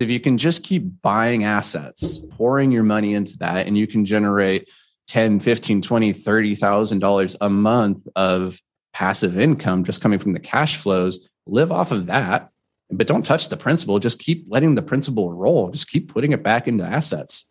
If you can just keep buying assets, pouring your money into that, and you can generate 10, 15, 20, 30,000 dollars a month of passive income just coming from the cash flows, live off of that, but don't touch the principal. Just keep letting the principal roll. Just keep putting it back into assets.